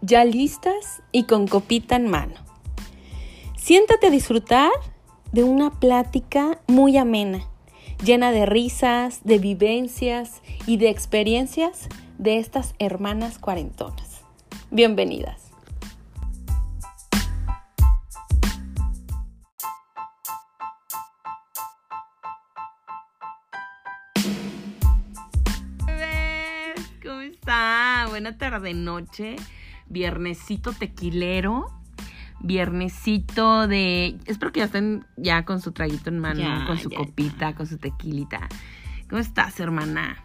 ya listas y con copita en mano. Siéntate a disfrutar de una plática muy amena, llena de risas, de vivencias y de experiencias de estas hermanas cuarentonas. Bienvenidas. ¿Cómo está? Buena tarde, noche. Viernesito tequilero. Viernesito de. Espero que ya estén ya con su traguito en mano, Ya, con su copita, con su tequilita. ¿Cómo estás, hermana?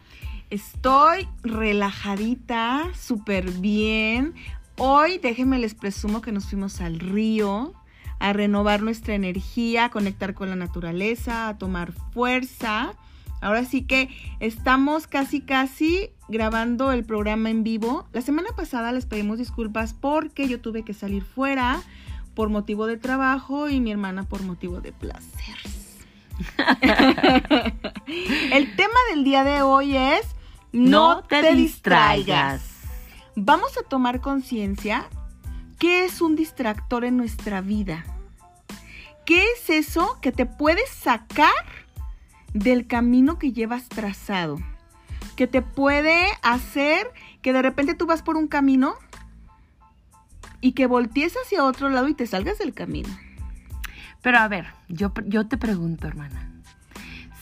Estoy relajadita, súper bien. Hoy, déjenme les presumo que nos fuimos al río a renovar nuestra energía, a conectar con la naturaleza, a tomar fuerza. Ahora sí que estamos casi, casi grabando el programa en vivo. La semana pasada les pedimos disculpas porque yo tuve que salir fuera por motivo de trabajo y mi hermana por motivo de placer. el tema del día de hoy es no, te, distraigas. Vamos a tomar conciencia qué es un distractor en nuestra vida. ¿Qué es eso que te puede sacar del camino que llevas trazado? Que te puede hacer que de repente tú vas por un camino y que voltees hacia otro lado y te salgas del camino. Pero a ver, yo, yo te pregunto, hermana.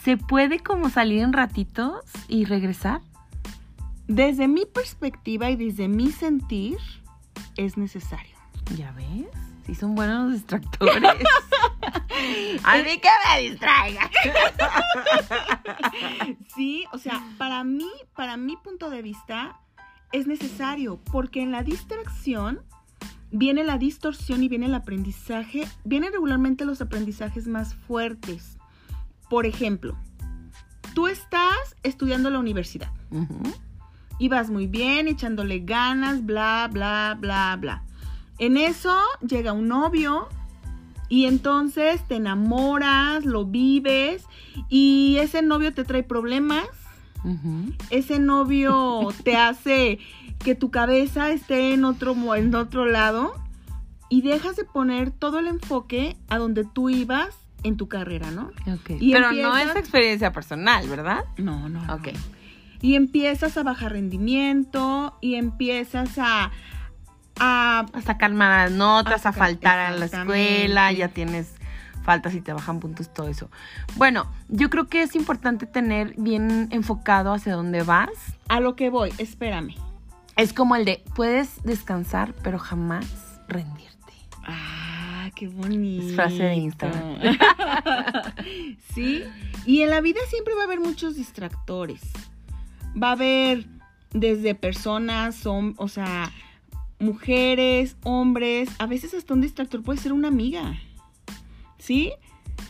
¿Se puede como salir en ratitos y regresar? Desde mi perspectiva y desde mi sentir, es necesario. ¿Ya ves? Sí son buenos los distractores. a mí que me distraiga. Sí, o sea, para mí, para mi punto de vista, es necesario, porque en la distracción viene la distorsión y viene el aprendizaje, vienen regularmente los aprendizajes más fuertes. Por ejemplo, tú estás estudiando la universidad Ujú. y vas muy bien, echándole ganas, bla, bla, bla, bla. En eso llega un novio y entonces te enamoras, lo vives y ese novio te trae problemas, ese novio te hace que tu cabeza esté en otro, en otro lado y dejas de poner todo el enfoque a donde tú ibas en tu carrera, ¿no? Y Pero no empiezas- es experiencia personal, ¿verdad? No, no, no. Ok. Y empiezas a bajar rendimiento y empiezas a, a A sacar malas notas, a Ajá, faltar a la escuela, ya tienes faltas y te bajan puntos, todo eso. Bueno, yo creo que es importante tener bien enfocado hacia dónde vas. a lo que voy, espérame. Es como el de puedes descansar, pero jamás rendirte. Ah, qué bonito. Es frase de Instagram. sí, y en la vida siempre va a haber muchos distractores. Va a haber desde personas, son, o sea, mujeres, hombres, a veces hasta un distractor puede ser una amiga. ¿Sí?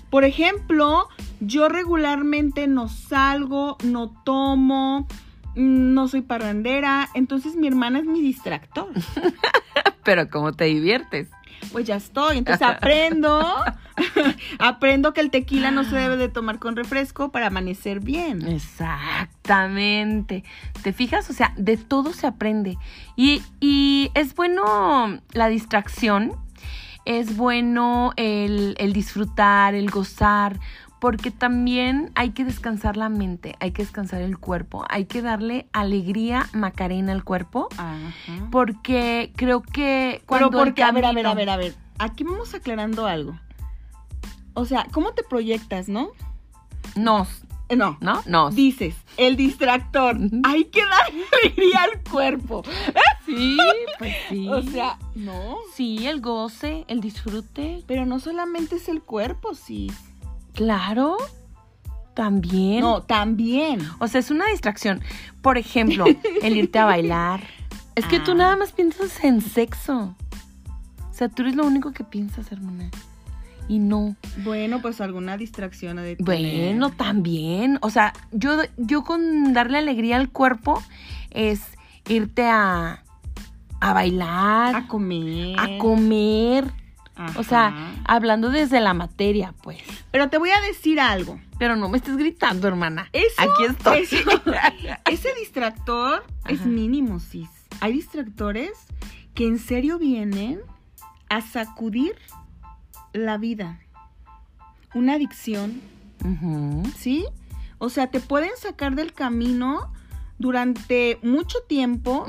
Por ejemplo, yo regularmente no salgo, no tomo, mm, no soy parrandera, entonces mi hermana es mi distractor. Pero ¿cómo te diviertes? Pues ya estoy, entonces aprendo, aprendo que el tequila no se debe de tomar con refresco para amanecer bien. Exactamente. ¿Te fijas? O sea, de todo se aprende. Y, y es bueno la distracción, es bueno el, el disfrutar, el gozar, porque también hay que descansar la mente, hay que descansar el cuerpo, hay que darle alegría, macarena al cuerpo, Ajá. porque creo que Pero cuando el porque, a ver, a ver, a ver, a ver, aquí vamos aclarando algo. O sea, ¿cómo te proyectas, no? Nos, No, ¿no? Nos. dices, el distractor, hay que darle alegría al cuerpo. Sí, pues sí. O sea, no. sí, el goce, el disfrute. Pero no solamente es el cuerpo, sí. Claro, también. No, también. O sea, es una distracción. Por ejemplo, el irte a bailar. Es que tú Ah. nada más piensas en sexo. O sea, tú eres lo único que piensas, hermana. Y no. Bueno, pues alguna distracción de. Bueno, también. O sea, yo, yo con darle alegría al cuerpo es irte a, a bailar, A comer. a comer. O sea, hablando desde la materia, pues. Pero te voy a decir algo. Pero no me estés gritando, hermana. Eso, Aquí estoy. eso- ese distractor es mínimo, sis. Hay distractores que en serio vienen a sacudir la vida. Una adicción. ¿sí? O sea, te pueden sacar del camino durante mucho tiempo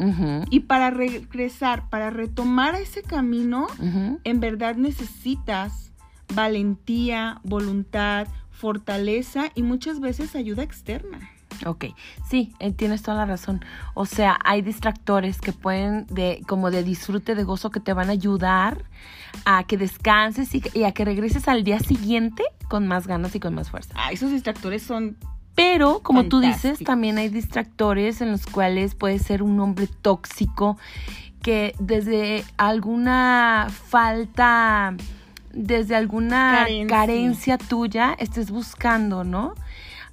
y para regresar, para retomar ese camino, en verdad necesitas valentía, voluntad, fortaleza y muchas veces ayuda externa. Ok, sí, eh, tienes toda la razón. O sea, hay distractores que pueden, de, como de disfrute, de gozo, que te van a ayudar a que descanses y, y a que regreses al día siguiente con más ganas y con más fuerza. Ah, esos distractores son Pero, como tú dices, también hay distractores en los cuales puede ser un hombre tóxico que desde alguna falta, desde alguna Carencia. carencia, tuya, estés buscando, ¿no?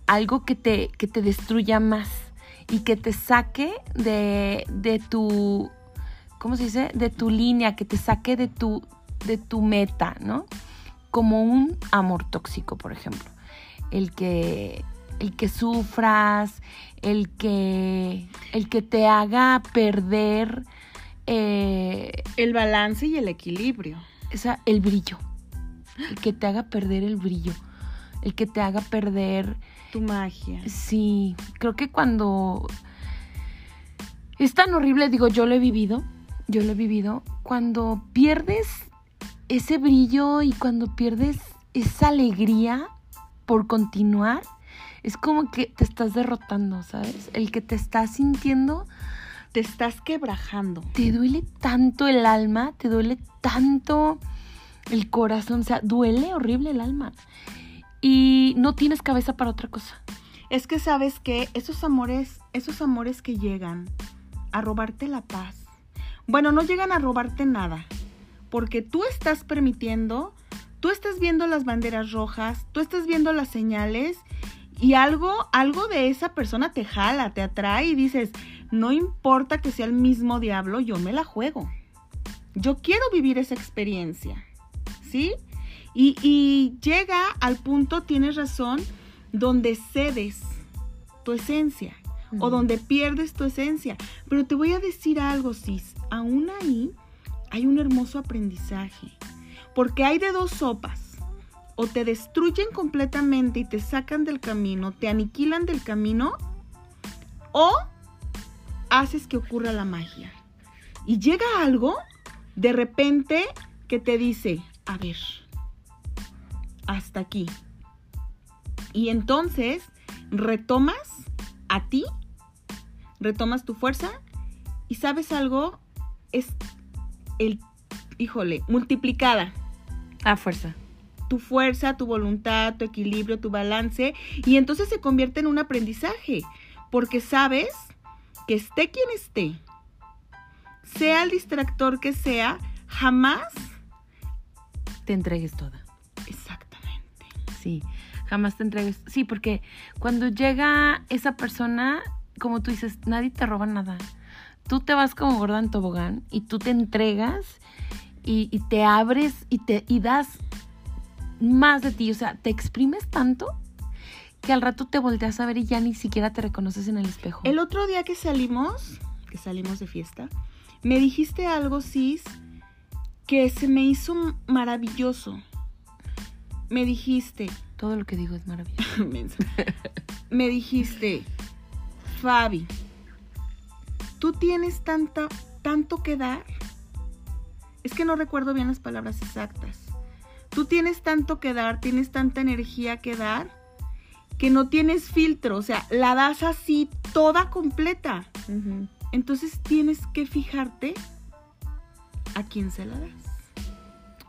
Algo que te, que te destruya más y que te saque de, de tu, ¿cómo se dice? De tu línea, que te saque de tu, de tu meta, ¿no? Como un amor tóxico, por ejemplo. El que, el que sufras, el que, el que te haga perder eh, el balance y el equilibrio. esa, el brillo. El que te haga perder el brillo. El que te haga perder Tu magia. Sí, creo que cuando es tan horrible, digo, yo lo he vivido, yo lo he vivido, cuando pierdes ese brillo y cuando pierdes esa alegría por continuar, es como que te estás derrotando, ¿sabes? El que te estás sintiendo, Te estás quebrajando. te duele tanto el alma, te duele tanto el corazón, o sea, duele horrible el alma. Y no tienes cabeza para otra cosa. Es que sabes que esos amores, esos amores que llegan a robarte la paz. Bueno, no llegan a robarte nada, porque tú estás permitiendo, tú estás viendo las banderas rojas, tú estás viendo las señales y algo, algo de esa persona te jala, te atrae y dices, no importa que sea el mismo diablo, yo me la juego. Yo quiero vivir esa experiencia, ¿sí? Y, y llega al punto, tienes razón, donde cedes tu esencia o donde pierdes tu esencia. Pero te voy a decir algo, Cis, aún ahí hay un hermoso aprendizaje, porque hay de dos sopas. O te destruyen completamente y te sacan del camino, te aniquilan del camino, o haces que ocurra la magia. Y llega algo de repente que te dice, a ver, hasta aquí. Y entonces retomas a ti, retomas tu fuerza y sabes algo, es el, híjole, multiplicada. A fuerza. Tu fuerza, tu voluntad, tu equilibrio, tu balance. Y entonces se convierte en un aprendizaje. Porque sabes que esté quien esté, sea el distractor que sea, jamás. Te entregues toda. Exactamente. Sí, jamás te entregues. Sí, porque cuando llega esa persona, como tú dices, nadie te roba nada. Tú te vas como gorda en tobogán y tú te entregas y, y te abres y te y das más de ti. O sea, te exprimes tanto que al rato te volteas a ver y ya ni siquiera te reconoces en el espejo. El otro día que salimos, que salimos de fiesta, me dijiste algo, Cis, que se me hizo maravilloso. Me dijiste, Todo lo que digo es maravilloso. me dijiste, Fabi, tú tienes tanta, tanto que dar. Es que no recuerdo bien las palabras exactas. Tú tienes tanto que dar, tienes tanta energía que dar, que no tienes filtro, o sea, la das así toda completa. Entonces tienes que fijarte a quién se la das.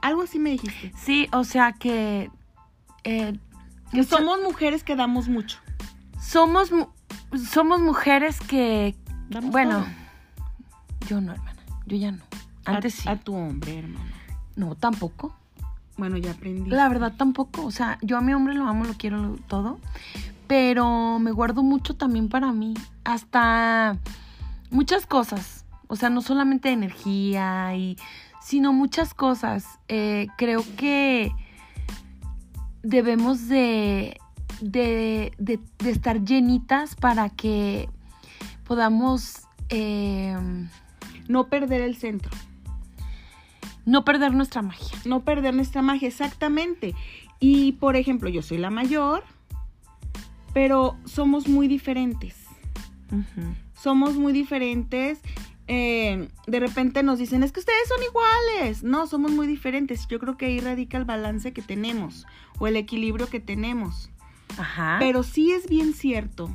Algo así me dijiste. Sí, o sea que... eh, Que somos mujeres que damos mucho. somos, mu- somos mujeres que... Damos Bueno, todo. yo no, hermana. Yo ya no. Antes a, sí. a tu hombre, hermano. No, tampoco. Bueno, ya aprendí. La verdad tampoco. O sea, yo a mi hombre lo amo, lo quiero lo- todo. Pero me guardo mucho también para mí. Hasta muchas cosas. O sea, no solamente energía y. sino muchas cosas. Eh, creo que debemos de, de, de- de estar llenitas para que podamos. eh, No perder el centro. No perder nuestra magia. No perder nuestra magia, exactamente. Y por ejemplo, yo soy la mayor, pero somos muy diferentes. Somos muy diferentes. Eh, de repente nos dicen, es que ustedes son iguales. No, somos muy diferentes. Yo creo que ahí radica el balance que tenemos o el equilibrio que tenemos. Ajá. Pero sí es bien cierto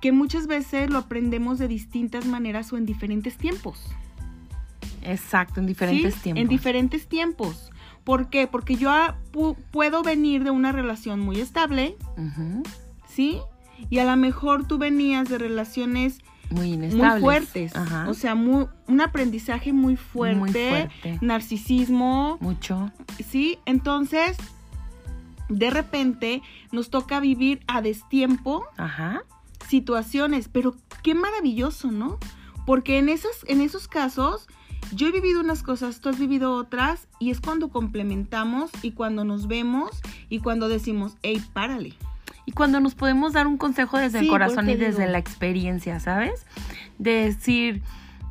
que muchas veces lo aprendemos de distintas maneras o en diferentes tiempos. Exacto, en diferentes ¿sí? tiempos. En diferentes tiempos. ¿Por qué? Porque yo pu- puedo venir de una relación muy estable. ¿sí? Y a lo mejor tú venías de relaciones Muy muy fuertes. Ajá. O sea, muy, un aprendizaje muy fuerte, Muy fuerte. narcisismo, Mucho. ¿sí? Entonces, de repente nos toca vivir a destiempo Ajá. situaciones, pero qué maravilloso, ¿no? Porque en esos, en esos casos yo he vivido unas cosas, tú has vivido otras, y es cuando complementamos y cuando nos vemos y cuando decimos, hey, párale. Y cuando nos podemos dar un consejo desde Sí, el corazón y desde digo. la experiencia, ¿sabes? De decir,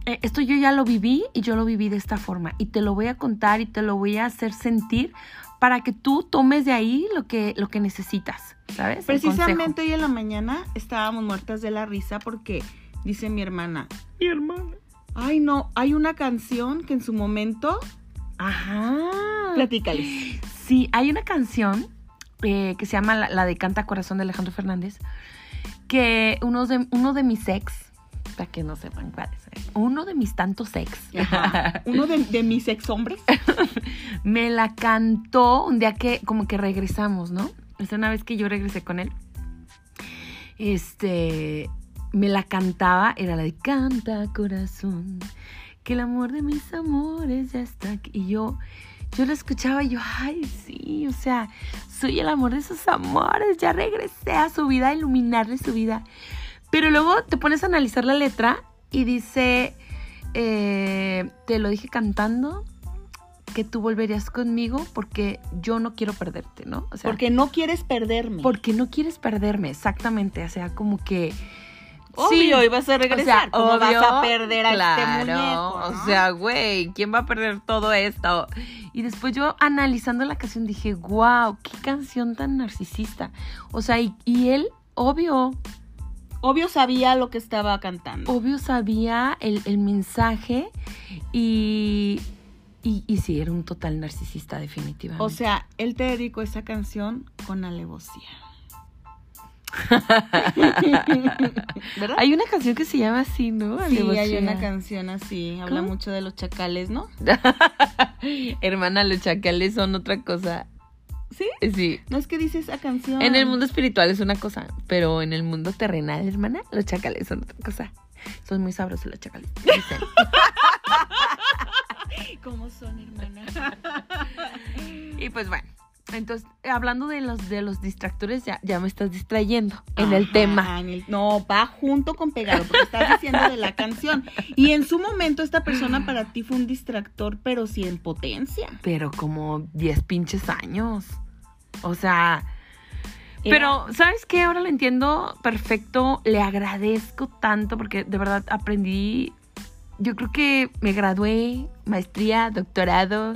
eh, esto yo ya lo viví y yo lo viví de esta forma. Y te lo voy a contar y te lo voy a hacer sentir para que tú tomes de ahí lo que, lo que necesitas, ¿sabes? Precisamente hoy en la mañana estábamos muertas de la risa porque dice mi hermana. Mi hermana. ay no, hay una canción que en su momento, Ajá. platícales. Sí, hay una canción eh, que se llama la, la de Canta Corazón de Alejandro Fernández, que uno de, uno de mis ex, para que no sepan cuál es, eh, uno de mis tantos ex, Ajá. Uno de, de mis ex hombres. me la cantó un día que como que regresamos, ¿no? Es una vez que yo regresé con él. Este, me la cantaba, era la de Canta Corazón, que el amor de mis amores ya está aquí. Y yo, yo la escuchaba y yo, ay, sí, o sea, soy el amor de sus amores, ya regresé a su vida, a iluminarle su vida. Pero luego te pones a analizar la letra y dice, eh, te lo dije cantando, que tú volverías conmigo porque yo no quiero perderte, ¿no? O sea, Porque no quieres perderme. porque no quieres perderme, exactamente. O sea, como que. Obvio, ibas a regresar. O sea, ¿Cómo vas a perder a claro, este muñeco? O sea, güey, ¿quién va a perder todo esto? Y después yo analizando la canción dije, wow, qué canción tan narcisista. O sea, y, y él, obvio, obvio sabía lo que estaba cantando. obvio sabía el, el mensaje y, y, y sí, era un total narcisista, definitivamente. O sea, él te dedicó esa canción con alevosía. ¿Verdad? hay una canción que se llama así, ¿no? sí, hay una canción así. Habla ¿Cómo? mucho de los chacales, ¿no? Hermana, los chacales son otra cosa. ¿Sí? Sí. No es que dice esa canción. En el mundo espiritual es una cosa, pero en el mundo terrenal, hermana, los chacales son otra cosa. Son muy sabrosos los chacales. dicen. ¿Cómo son, hermana? y pues bueno, entonces, hablando de los de los distractores, ya, ya me estás distrayendo en el tema. en el- no, va junto con pegado, porque estás diciendo de la canción. Y en su momento esta persona para ti fue un distractor, pero sí en potencia. Pero como 10 pinches años. O sea, Pero, ¿sabes qué? Ahora lo entiendo perfecto. Le agradezco tanto porque de verdad aprendí. Yo creo que me gradué, maestría, doctorado.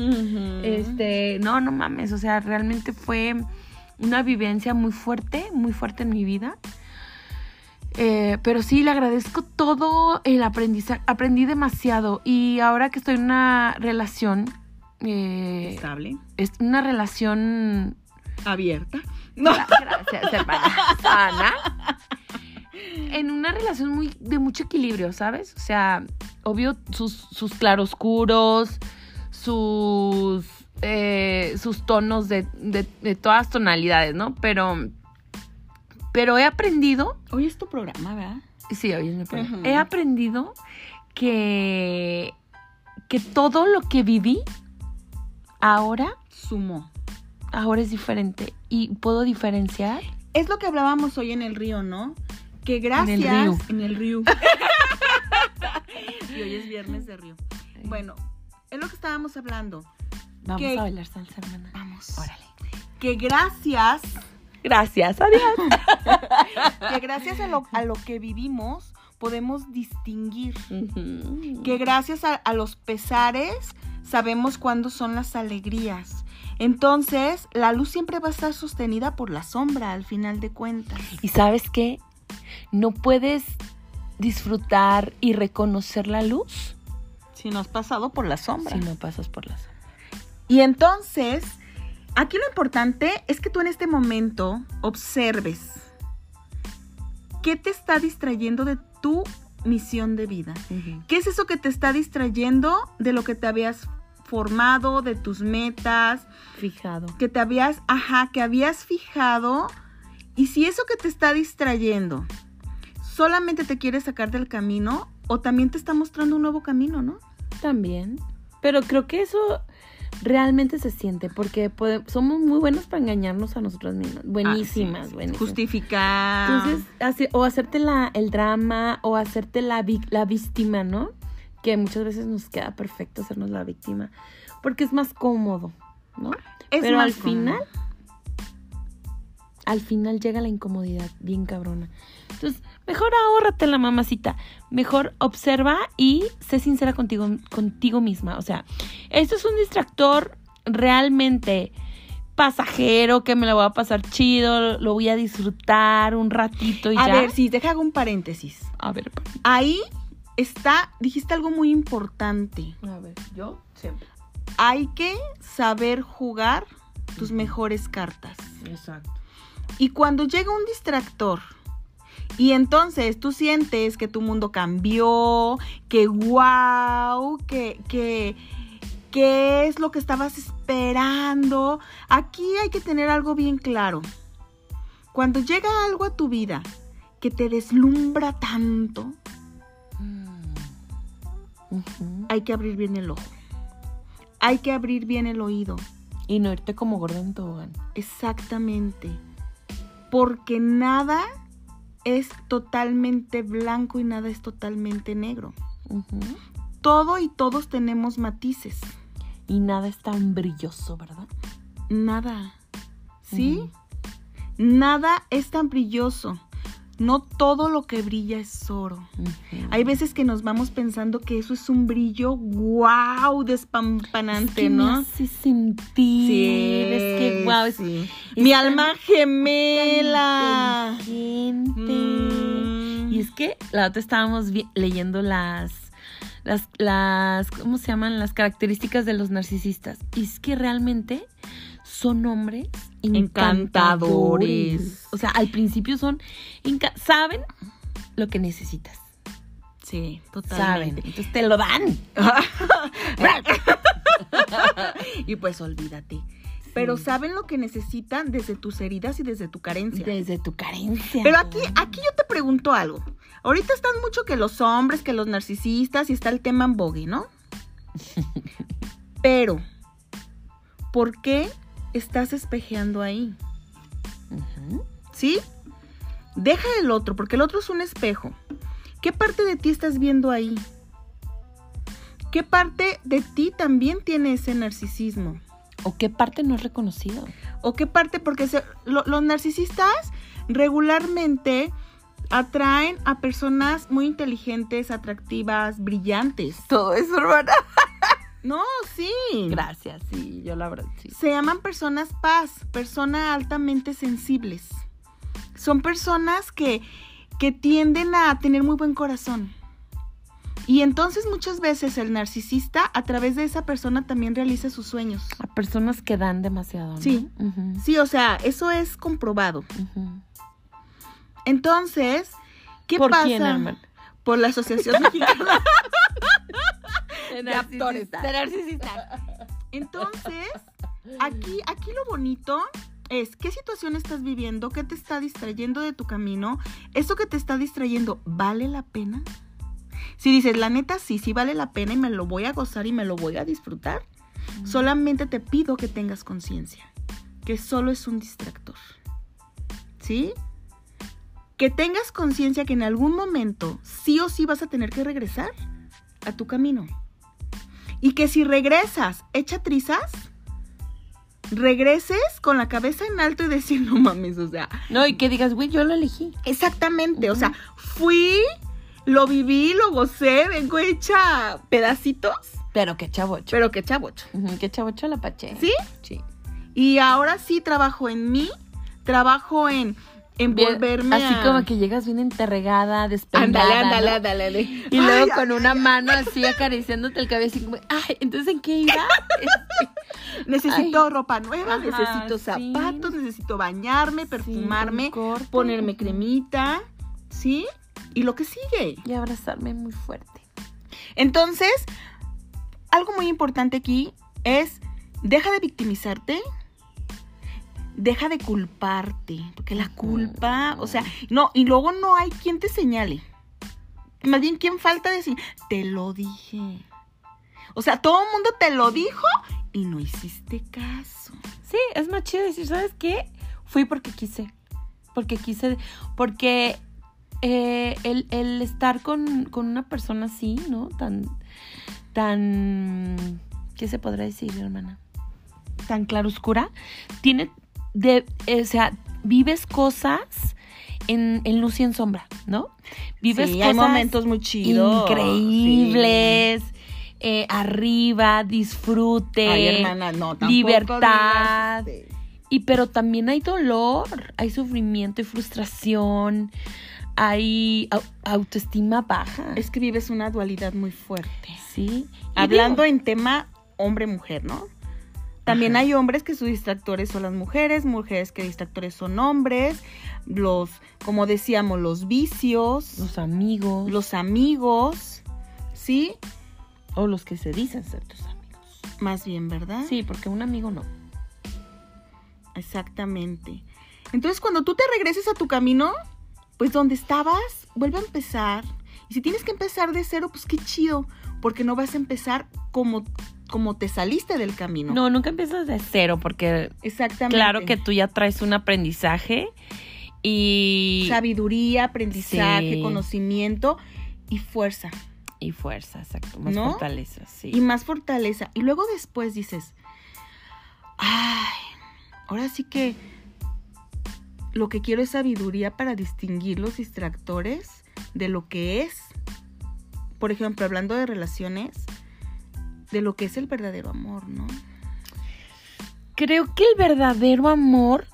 Este, no, no mames. O sea, realmente fue una vivencia muy fuerte, muy fuerte en mi vida. Eh, pero sí, le agradezco todo el aprendizaje. Aprendí demasiado. Y ahora que estoy en una relación. eh, Estable, es una relación abierta. No. Gra- Gracias, hermana. Sana. En una relación muy de mucho equilibrio, ¿sabes? O sea, obvio, sus, sus claroscuros, sus, eh, sus tonos de, de, de todas tonalidades, ¿no? Pero, pero he aprendido, Hoy es tu programa, ¿verdad? sí, oye, me pone- Ujú. he aprendido que, que todo lo que viví ahora, Sumó. ahora es diferente y puedo diferenciar Es lo que hablábamos hoy en el río, ¿no? Que gracias. el río. En el río. y hoy es viernes de río. Bueno, es lo que estábamos hablando. Vamos que- a bailar salsa, hermana. Vamos. Órale. Que gracias, Gracias, adiós. que gracias a lo, a lo que vivimos podemos distinguir. Que gracias a, a los pesares sabemos cuándo son las alegrías. Entonces, la luz siempre va a estar sostenida por la sombra al final de cuentas. ¿Y sabes qué? No puedes disfrutar y reconocer la luz si no has pasado por la sombra. si no pasas por la sombra. Y entonces, aquí lo importante es que tú en este momento observes qué te está distrayendo de tu misión de vida. ¿Qué es eso que te está distrayendo de lo que te habías formado, de tus metas, Fijado. que te habías, ajá, que habías fijado? Y si eso que te está distrayendo solamente te quiere sacar del camino o también te está mostrando un nuevo camino, ¿no? También. Pero creo que eso realmente se siente porque somos muy buenos para engañarnos a nosotras mismas. Buenísimas, Ah, sí. buenísimas. Justificar. Entonces, hace- o hacerte la, el drama o hacerte la, víctima, ¿no? Que muchas veces nos queda perfecto hacernos la víctima porque es más cómodo, ¿no? Es Pero más al cómodo. final, al final llega la incomodidad bien cabrona. Entonces, mejor ahórrate la mamacita. Mejor observa y sé sincera contigo, contigo misma. O sea, esto es un distractor realmente pasajero que me lo voy a pasar chido, lo voy a disfrutar un ratito y A ya. ver, sí, deja un paréntesis. A ver, Ahí está, dijiste algo muy importante. a ver, yo siempre. Hay que saber jugar tus mejores cartas. Exacto. Y cuando llega un distractor y entonces tú sientes que tu mundo cambió, que wow, que, que, que es lo que estabas esperando, aquí hay que tener algo bien claro. Cuando llega algo a tu vida que te deslumbra tanto, Ujú. hay que abrir bien el ojo. Hay que abrir bien el oído. Y no irte como gordo en tobogán. Exactamente. Porque nada es totalmente blanco y nada es totalmente negro. Todo y todos tenemos matices. Y nada es tan brilloso, ¿verdad? Nada. ¿Sí? Nada es tan brilloso. No todo lo que brilla es oro. Hay veces que nos vamos pensando que eso es un brillo wow, Es despampanante, que me ¿no? hace sentir. es que, wow, es, sí. es Mi alma gemela. Mm. Y es que la otra estábamos leyendo las, las, las, ¿cómo se llaman? Las características de los narcisistas. Y es que realmente son hombres encantadores. Encantadores. O sea, al principio son, saben lo que necesitas. Sí, Saben. totalmente. Entonces te lo dan. y pues olvídate. Pero saben lo que necesitan desde tus heridas y desde tu carencia. Desde tu carencia. Pero aquí, aquí yo te pregunto algo. Ahorita están mucho que los hombres, que los narcisistas y está el tema en bogue, ¿no? Pero, ¿por qué estás espejeando ahí? ¿Sí? Deja el otro, porque el otro es un espejo. ¿Qué parte de ti estás viendo ahí? ¿Qué parte de ti también tiene ese narcisismo? ¿O qué parte no es reconocido? ¿O qué parte? Porque se- lo- los narcisistas regularmente atraen a personas muy inteligentes, atractivas, brillantes. Todo eso, hermana. No, sí. Gracias, sí, yo la verdad sí. Se llaman personas paz, personas altamente sensibles. Son personas que, que tienden a tener muy buen corazón. Y entonces muchas veces el narcisista a través de esa persona también realiza sus sueños. A personas que dan demasiado. ¿no? Sí. Sí, o sea, eso es comprobado. Entonces, ¿qué ¿Por pasa? quién? Por la Asociación Mexicana. De narcisista. Entonces, aquí, aquí lo bonito es qué situación estás viviendo, qué te está distrayendo de tu camino, eso que te está distrayendo, ¿vale la pena? Si dices, la neta, sí, sí vale la pena y me lo voy a gozar y me lo voy a disfrutar, solamente te pido que tengas conciencia, que solo es un distractor. ¿Sí? Que tengas conciencia que en algún momento sí o sí vas a tener que regresar a tu camino. Y que si regresas hecha trizas, regreses con la cabeza en alto y decir, no mames, o sea, No, y que digas, güey, yo lo elegí. exactamente, o sea, fui, lo viví, lo gocé, vengo hecha pedacitos Pero qué chavocho. pero que chavocho. Ujú, qué chavocho la pache. ¿Sí? Sí. Y ahora sí trabajo en mí, trabajo en, en Bien, volverme Así a- como que llegas bien enterregada, despeinada. Ándale, ándale, ¿no? ándale, ándale. Y luego Ay, con una mano así acariciándote el cabello, así como, ay, entonces ¿en qué iba? Necesito ropa nueva, Ajá, necesito sí. zapatos, necesito bañarme, perfumarme, Sí, ponerme cremita, ¿sí? Y lo que sigue. Y abrazarme muy fuerte. Entonces, algo muy importante aquí es, deja de victimizarte, deja de culparte, porque la culpa, o sea, no, y luego no hay quien te señale. Más bien, ¿quién falta decir? Te lo dije. O sea, todo el mundo te lo dijo y no hiciste caso. Sí, es más chido decir, ¿sabes qué? Fui porque quise. Porque quise, porque eh, el, el estar con, con una persona así, ¿no? Tan, tan, ¿qué se podrá decir, hermana? Tan claroscura, tiene, de, eh, o sea, vives cosas en, en luz y en sombra, ¿no? Vives sí, cosas hay momentos muy chidos. increíbles, eh, arriba, disfrute. Ay, hermana, no, libertad. digas, este, Y pero también hay dolor, hay sufrimiento y frustración, hay au- autoestima baja. Es que vives una dualidad muy fuerte. sí. Y Hablando digo, en tema hombre-mujer, ¿no? También Ajá. hay hombres que sus distractores son las mujeres, mujeres que distractores son hombres, los, como decíamos, los vicios, los amigos los amigos, ¿sí? o los que se dicen ser tus amigos. Más bien, ¿verdad? Sí, porque un amigo no. Exactamente. Entonces, cuando tú te regreses a tu camino, pues donde estabas, vuelve a empezar. Y si tienes que empezar de cero, pues qué chido, porque no vas a empezar como, como te saliste del camino. No, nunca empiezas de cero porque Exactamente. claro que tú ya traes un aprendizaje y Sabiduría, aprendizaje, Sí. conocimiento y fuerza. y fuerza, exacto, más ¿No? fortaleza, sí. Y más fortaleza. Y luego después dices, ay, ahora sí que lo que quiero es sabiduría para distinguir los distractores de lo que es. Por ejemplo, hablando de relaciones, de lo que es el verdadero amor, ¿no? Creo que el verdadero amor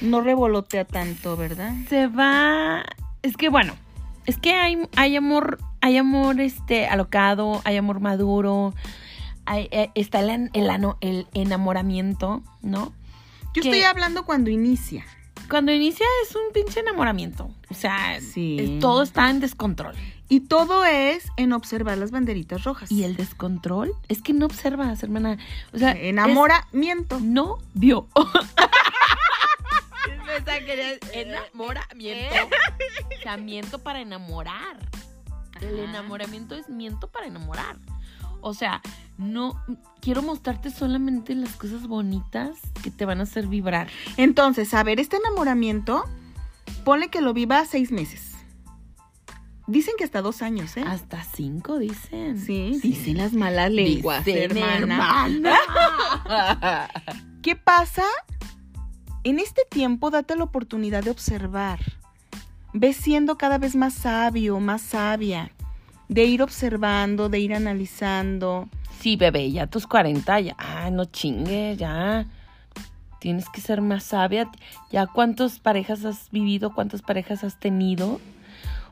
No revolotea tanto, ¿verdad? se va. Es que bueno, es que hay, hay amor, hay amor este alocado, hay amor maduro, hay- eh, está el, el el enamoramiento, ¿no? Yo Que- estoy hablando cuando inicia. Cuando inicia es un pinche enamoramiento. O sea, Sí. es- todo está en descontrol. Y todo es en observar las banderitas rojas. Y el descontrol es que no observas, hermana. O sea, es- Enamoramiento. no vio. enamoramiento. O sea, miento para enamorar. El enamoramiento es miento para enamorar. O sea, no quiero mostrarte solamente las cosas bonitas que te van a hacer vibrar. Entonces, a ver, este enamoramiento, ponle que lo viva seis meses. Dicen que hasta dos años, ¿eh? Hasta cinco dicen. Sí, dicen las malas lenguas, Dicen, hermana. hermana. ¿Qué pasa? En este tiempo date la oportunidad de observar. Ves siendo cada vez más sabio, más sabia. De ir observando, de ir analizando. Sí, bebé, ya tus 40, ya, ah, no chingues, ya. Tienes que ser más sabia. Ya cuántas parejas has vivido, cuántas parejas has tenido.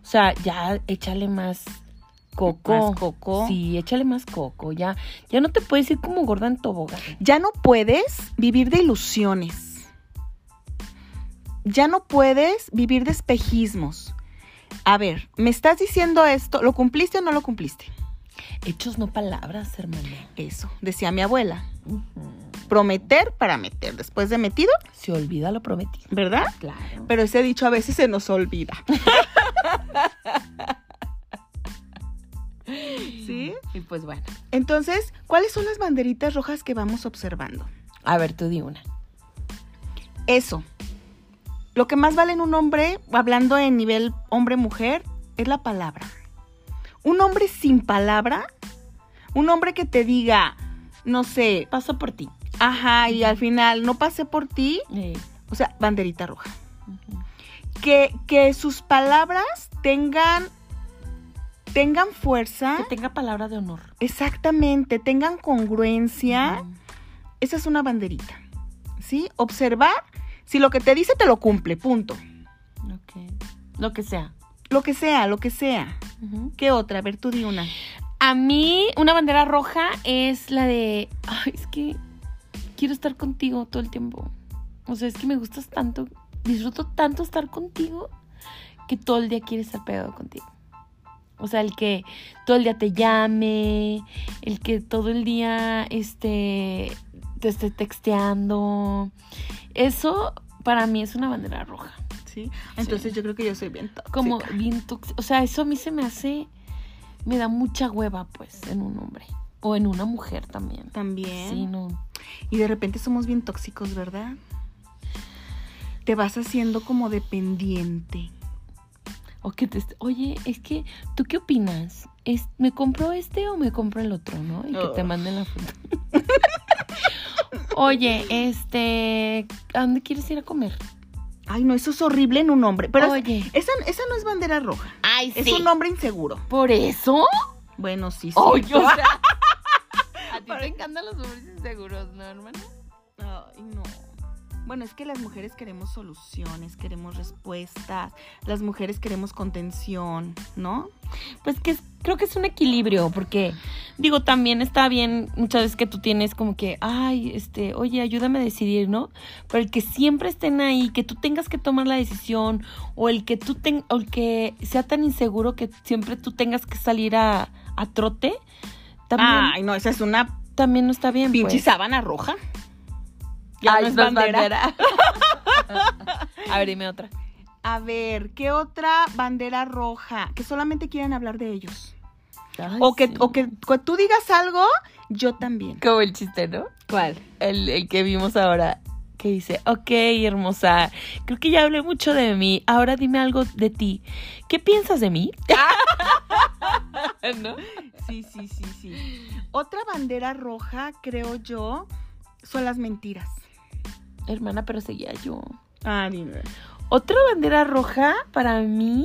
O sea, ya échale más coco. Más coco. Sí, échale más coco. Ya, ya no te puedes ir como gorda en tobogán. Ya no puedes vivir de ilusiones. Ya no puedes vivir de espejismos. A ver, ¿me estás diciendo esto? ¿Lo cumpliste o no lo cumpliste? Hechos no palabras, hermana. Eso, decía mi abuela. Prometer para meter. Después de metido, Se olvida lo prometido. ¿verdad? Claro. Pero ese dicho a veces se nos olvida. ¿Sí? Y pues bueno. Entonces, ¿cuáles son las banderitas rojas que vamos observando? A ver, tú di una. Eso. Lo que más vale en un hombre, hablando en nivel hombre-mujer, es la palabra. Un hombre sin palabra, un hombre que te diga, no sé, Paso por ti. Ajá, y al final no pasé por ti, o sea, banderita roja. Que, que sus palabras tengan tengan fuerza, Que tenga palabra de honor. exactamente, tengan congruencia. Esa es una banderita. ¿Sí? Observar si lo que te dice te lo cumple, punto. Ok. Lo que sea. Lo que sea, lo que sea. ¿Qué otra? A ver, tú di una. A mí, una bandera roja es la de. Ay, es que quiero estar contigo todo el tiempo. O sea, es que me gustas tanto. Disfruto tanto estar contigo que todo el día quiero estar pegado contigo. O sea, el que todo el día te llame, el que todo el día este, te esté texteando. Eso para mí es una bandera roja. ¿Sí? Entonces yo creo que yo soy bien tóxica. Como bien tóxico. O sea, eso a mí se me hace. Me da mucha hueva, pues, en un hombre. O en una mujer también. También. Sí, no. Y de repente somos bien tóxicos, ¿verdad? Te vas haciendo como dependiente. O que te. Oye, es que, ¿tú qué opinas? ¿Es, ¿Me compro este o me compro el otro, no? Y que te manden la foto. Oye, este. ¿A dónde quieres ir a comer? Ay, no, eso es horrible en un hombre. Pero es- Oye. esa, esa no es bandera roja. Ay, Es un hombre inseguro. ¿Por eso? Bueno, sí, sí. Oye, o sea. A ti te encantan los hombres inseguros, ¿no, hermana? Ay, no. Bueno, es que las mujeres queremos soluciones, queremos respuestas, las mujeres queremos contención, ¿no? Pues que es- creo que es un equilibrio, porque digo, también está bien muchas veces que tú tienes como que, ay, este, oye, ayúdame a decidir, ¿no? Pero el que siempre estén ahí, que tú tengas que tomar la decisión, o el que tú ten, o el que sea tan inseguro que siempre tú tengas que salir a, a trote, también, Ay, no, esa es una también no está bien. pinche pues. sábana roja. Ya Ay, no es bandera. bandera. a ver, dime otra. A ver, ¿qué otra bandera roja? Que solamente quieren hablar de ellos. Ay, o que, sí. o que tú digas algo, yo también. Como el chiste, ¿no? ¿Cuál? el, el que vimos ahora, que dice, ok, hermosa, creo que ya hablé mucho de mí, ahora dime algo de ti. ¿Qué piensas de mí? ¿No? Sí, sí, sí, sí. Otra bandera roja, creo yo, son las mentiras. Hermana, pero seguía yo. Ah, dime. Otra bandera roja para mí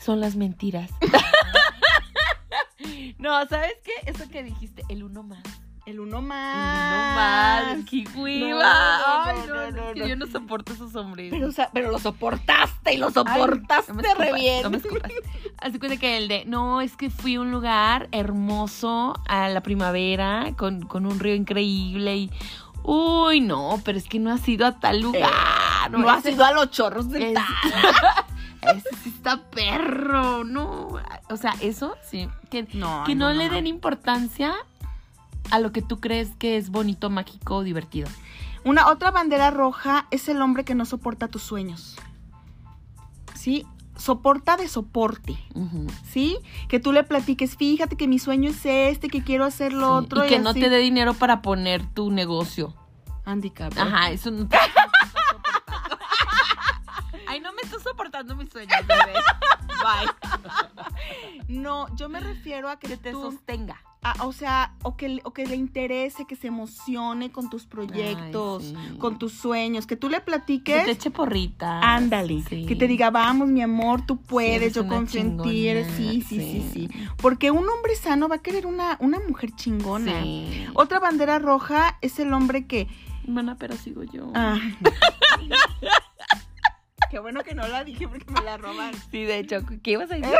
son las mentiras. no, ¿sabes qué? Eso que dijiste, el uno más. El uno El más. uno más. ¡Qué hueva! No, Ay, no, no, no, es no, que no. yo no soporto esos hombres. Pero, o sea, pero lo soportaste y lo Ay, soportaste no me re escupas, bien. No me escupas. Así cuenta que el de, no, es que fui a un lugar hermoso a la primavera con, con un río increíble y, uy, no, pero es que no has ido a tal lugar. Eh, no has ido a los chorros de es- tal. Ese sí está perro, no. O sea, eso sí, que, No, que ay, no, no, le den importancia a lo que tú crees que es bonito, mágico, divertido. Una otra bandera roja es el hombre que no soporta tus sueños. ¿Sí? Soporta de soporte. ¿Sí? Que tú le platiques, fíjate que mi sueño es este, que quiero hacer lo Sí, otro. y que no te dé dinero para poner tu negocio. Cabrón. Ajá, eso no te mis sueños, bebé. Bye. No, yo me refiero a que, Que te tú, sostenga. a- o sea, o que, o que le interese, que se emocione con tus proyectos, Ay, sí. con tus sueños, que tú le Que platiques. te eche porrita. Ándale, que te diga, vamos, mi amor, tú puedes, yo confío en ti, eres sí, sí, sí, sí, Porque un hombre sano va a querer una, una mujer chingona. Sí. Otra bandera roja es el hombre que. Hermana, pero sigo yo. Ah. Qué bueno que no la dije porque me la roban. Sí, de hecho, ¿qué ibas a decir?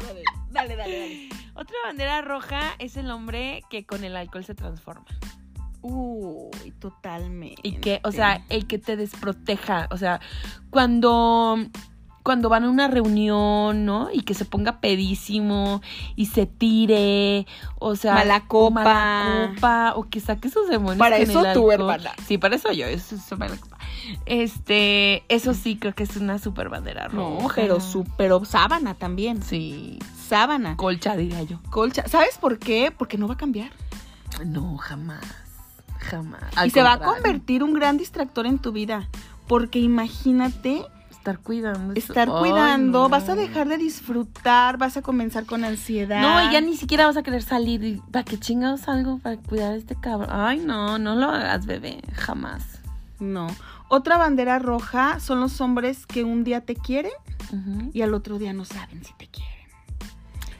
Dale, dale, dale. Otra bandera roja es el hombre que con el alcohol se transforma. Uy, totalmente. Y que, o sea, el que te desproteja. O sea, cuando, cuando van a una reunión, ¿no? Y que se ponga pedísimo y se tire. O sea, Mala copa. mala copa, o que saque sus demonios. Para eso tú, hermana. Sí, para eso yo. Eso es mala copa. Este, eso sí creo que es una super bandera No, roja. pero, su, pero sábana también. Sí. Sábana. Colcha, diría yo. Colcha. ¿Sabes por qué? Porque no va a cambiar. No, jamás. Jamás. y se va a convertir un gran distractor en tu vida. Porque imagínate Estar cuidando. eso. estar Ay, cuidando, no. vas a dejar de disfrutar, vas a comenzar con ansiedad. No, y ya ni siquiera vas a querer salir. ¿Para qué chingados algo para cuidar a este cabrón? Ay, no, no lo hagas, bebé. Jamás. No. Otra bandera roja son los hombres que un día te quieren y al otro día no saben si te quieren.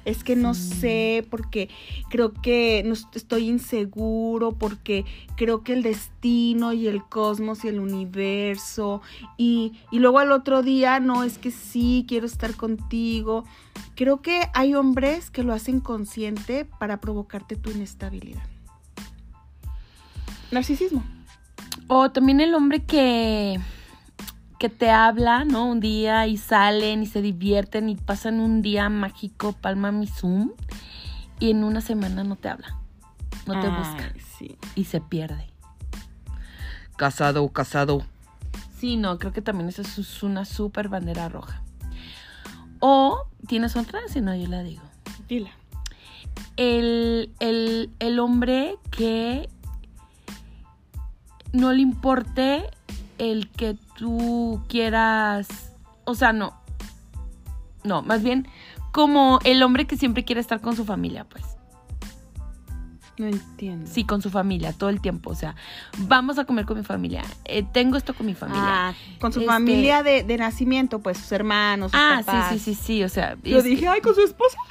Es que no Sí. sé, porque creo que no est- estoy inseguro, porque creo que el destino y el cosmos y el universo, y, y luego al otro día, no, es que sí, quiero estar contigo. Creo que hay hombres que lo hacen consciente para provocarte tu inestabilidad. Narcisismo. O también el hombre que, que te habla, ¿no? Un día y salen y se divierten y pasan un día mágico, palma mi Zoom, y en una semana no te habla, no te busca Ay, Sí. y se pierde. Casado, casado. Sí, no, creo que también eso es una súper bandera roja. O, ¿tienes otra? Si no, yo la digo. Dila. el, el, el hombre que no le importe el que tú quieras, o sea, no, no, más bien como el hombre que siempre quiere estar con su familia, pues, No entiendo. sí, con su familia, todo el tiempo, o sea, vamos a comer con mi familia, eh, tengo esto con mi familia. Ah, con su Este- familia de, de nacimiento, pues sus hermanos, sus Ah, papás. sí, sí, sí, sí, o sea, Yo dije, ay, con su esposa.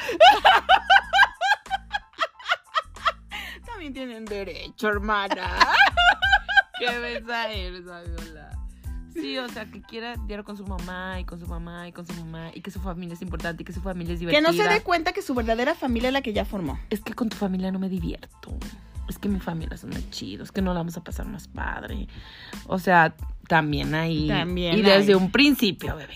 También tienen derecho, hermana. ¿Qué mensaje eres, Fabiola? Sí, o sea, que quiera diario con su mamá y con su mamá y con su mamá y que su familia es importante y que su familia es que divertida. no se dé cuenta que su verdadera familia es la que ya formó. Es que con tu familia no me divierto. Es que mi familia son muy chidos, es que no la vamos a pasar más padre. O sea, también ahí. También Y desde un principio, bebé.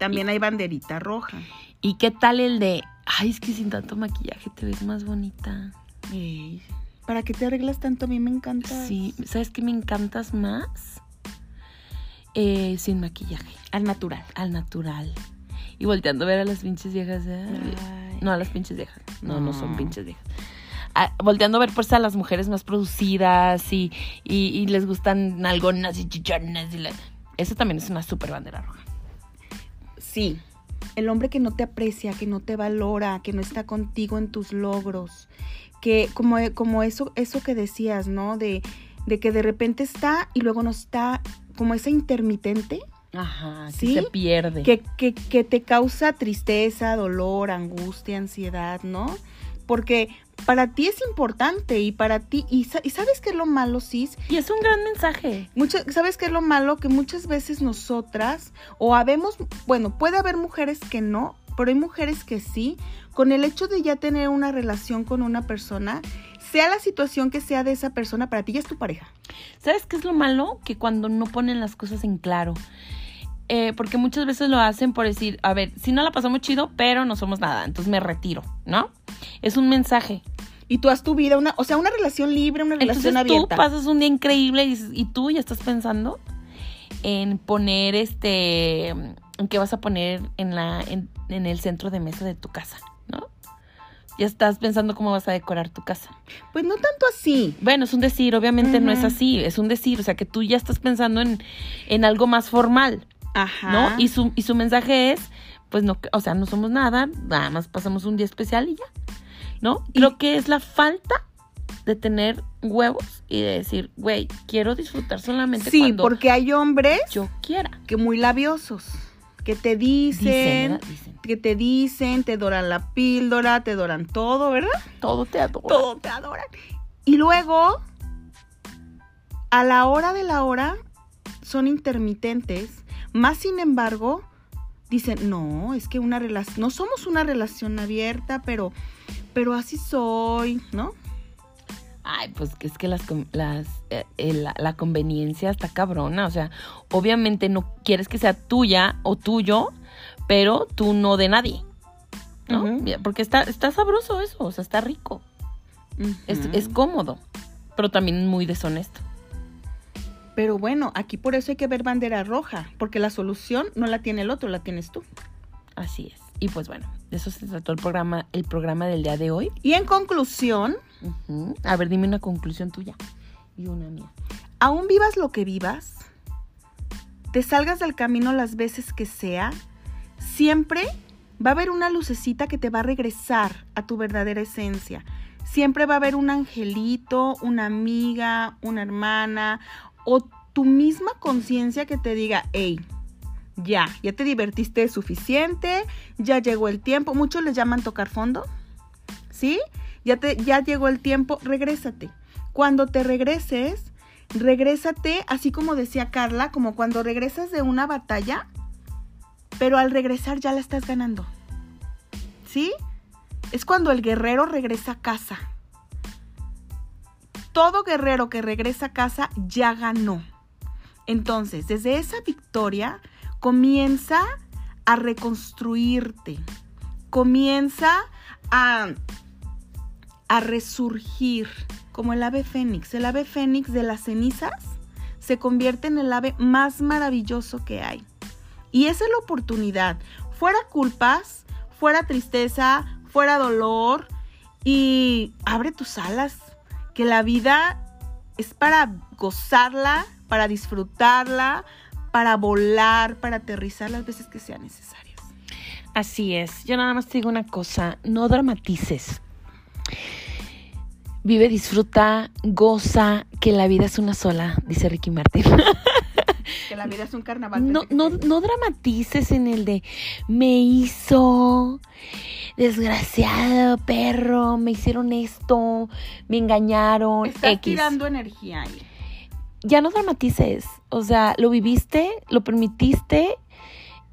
También hay banderita roja. ¿Y qué tal el de, ay, es que sin tanto maquillaje te ves más bonita? Ey, ¿Para qué te arreglas tanto? A mí me encanta. Sí, ¿sabes qué me encantas más? Eh, sin maquillaje. Al natural. al natural. Y volteando a ver a las pinches viejas. ¿eh? No, a las pinches viejas. No, no, son pinches viejas. Ah, volteando a ver pues a las mujeres más producidas y, y, y les gustan algonas y chichones. Y la- Eso también es una super bandera roja. Sí. El hombre que no te aprecia, que no te valora, que no está contigo en tus logros. Que como, como eso, eso que decías, ¿no? De, de que de repente está y luego no está como esa intermitente Ajá, ¿Sí? sí. se pierde. que, que, que te causa tristeza, dolor, angustia, ansiedad, ¿no? Porque para ti es importante y para ti, y, y ¿sabes qué es lo malo, Cis? Y es un gran mensaje. Muchas, ¿Sabes qué es lo malo? Que muchas veces nosotras, o habemos, bueno, puede haber mujeres que no, pero hay mujeres que sí, con el hecho de ya tener una relación con una persona, sea la situación que sea de esa persona, para ti ya es tu pareja. ¿Sabes qué es lo malo? Que cuando no ponen las cosas en claro. Eh, porque muchas veces lo hacen por decir, a ver, si no la pasamos chido, pero no somos nada, entonces me retiro, ¿no? Es un mensaje. Y tú has tu vida, una, o sea, una relación libre, una relación Entonces tú abierta. pasas un día increíble y, dices- y tú ya estás pensando en poner este, en qué vas a poner en la, en, en el centro de mesa de tu casa, ¿no? Ya estás pensando cómo vas a decorar tu casa. Pues no tanto así. Bueno, es un decir, obviamente no es así, es un decir, o sea que tú ya estás pensando en, en algo más formal, Ajá. ¿no? Y su, y su mensaje es, pues no, o sea, no somos nada, nada más pasamos un día especial y ya, ¿no? Y- Creo que es la falta de tener huevos y de decir, güey, quiero disfrutar solamente Sí, cuando porque hay hombres yo quiera. que muy labiosos, que te dicen, Dicen, ¿verdad? Dicen, que te dicen, te doran la píldora, te doran todo, ¿verdad? todo te adoro. Todo te adoran. Y luego, a la hora de la hora, son intermitentes, más sin embargo, dicen, no, es que una relación, no somos una relación abierta, pero, pero así soy, ¿no? Ay, pues es que las, eh, eh, la, la conveniencia está cabrona. O sea, obviamente no quieres que sea tuya o tuyo, pero tú no de nadie. ¿no? Porque está, está sabroso eso, o sea, está rico. Es, es cómodo, pero también muy deshonesto. Pero bueno, aquí por eso hay que ver bandera roja, porque la solución no la tiene el otro, la tienes tú. Así es. Y pues bueno, de eso se trató el programa, el programa del día de hoy. Y en conclusión, A ver, dime una conclusión tuya y una mía. aún vivas lo que vivas, te salgas del camino las veces que sea, siempre va a haber una lucecita que te va a regresar a tu verdadera esencia. Siempre va a haber un angelito, una amiga, una hermana o tu misma conciencia que te diga, hey, ya, ya te divertiste suficiente, ya llegó el tiempo. Muchos les llaman tocar fondo, ¿sí? Ya, te, ya llegó el tiempo, regrésate. Cuando te regreses, regrésate, así como decía Carla, como cuando regresas de una batalla, pero al regresar ya la estás ganando. ¿Sí? Es cuando el guerrero regresa a casa. Todo guerrero que regresa a casa ya ganó. Entonces, desde esa victoria, comienza a reconstruirte, comienza a, a resurgir, como el ave fénix. El ave fénix de las cenizas se convierte en el ave más maravilloso que hay. Y esa es la oportunidad. Fuera culpas, fuera tristeza, fuera dolor y abre tus alas, que la vida es para gozarla, para disfrutarla, para volar, para aterrizar las veces que sean necesarias. Así es. Yo nada más te digo una cosa, no dramatices. Vive, disfruta, goza, que la vida es una sola, dice Ricky Martin. Que la vida es un carnaval. No, no, no dramatices en el de me hizo, desgraciado perro, me hicieron esto, me engañaron. Estás X. tirando energía ahí. ya no dramatices. O sea, lo viviste, lo permitiste,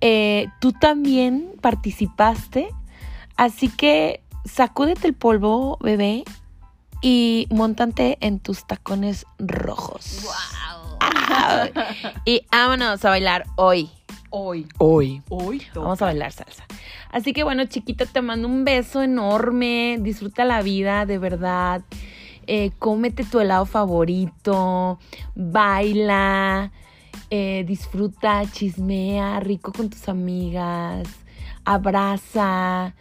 eh, tú también participaste. Así que sacúdete el polvo, bebé, y montante en tus tacones rojos. ¡Wow! Ah, y vámonos a bailar hoy. Hoy. Hoy. Hoy Vamos a bailar salsa. Así que bueno, chiquita, te mando un beso enorme. Disfruta la vida, de verdad. Eh, cómete tu helado favorito. Baila. eh, disfruta, chismea, rico con tus amigas. Abraza.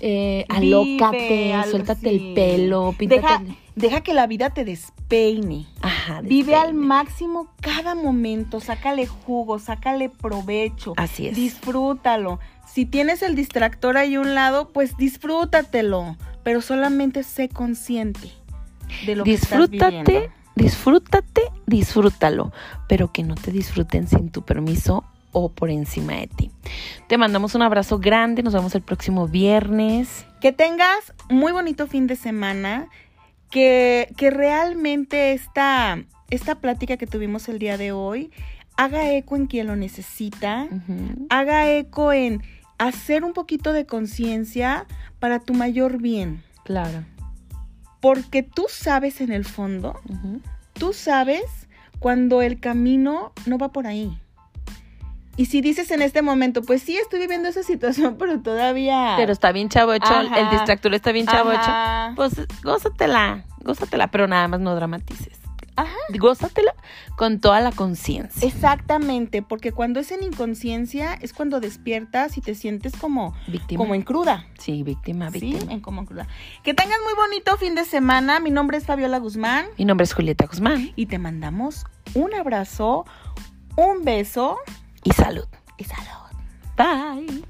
Eh, alócate, suéltate así. el pelo, píntate. Deja, deja que la vida te despeine. Ajá, Vive al máximo cada momento, sácale jugo, sácale provecho. Así es. Disfrútalo. Si tienes el distractor ahí a un lado, pues disfrútatelo, pero solamente sé consciente de lo que estás disfrútate, disfrútate, disfrútalo, pero que no te disfruten sin tu permiso o por encima de ti. Te mandamos un abrazo grande, nos vemos el próximo viernes. Que tengas muy bonito fin de semana, que, que realmente esta, esta plática que tuvimos el día de hoy haga eco en quien lo necesita, haga eco en hacer un poquito de conciencia para tu mayor bien. Claro. Porque tú sabes en el fondo, tú sabes cuando el camino no va por ahí. Y si dices en este momento, pues sí, estoy viviendo esa situación, pero todavía... Pero está bien chavocho, Ajá. el distractor está bien chavocho. Ajá. Pues gózatela, gózatela, pero nada más no dramatices. Ajá. Gózatela con toda la conciencia. Exactamente, porque cuando es en inconsciencia es cuando despiertas y te sientes como, Víctima. como en cruda. Sí, víctima, Sí, víctima. en como en cruda. Que tengas muy bonito fin de semana. Mi nombre es Fabiola Guzmán Mi nombre es Julieta Guzmán y te mandamos un abrazo, un beso y salud. y salud. Bye.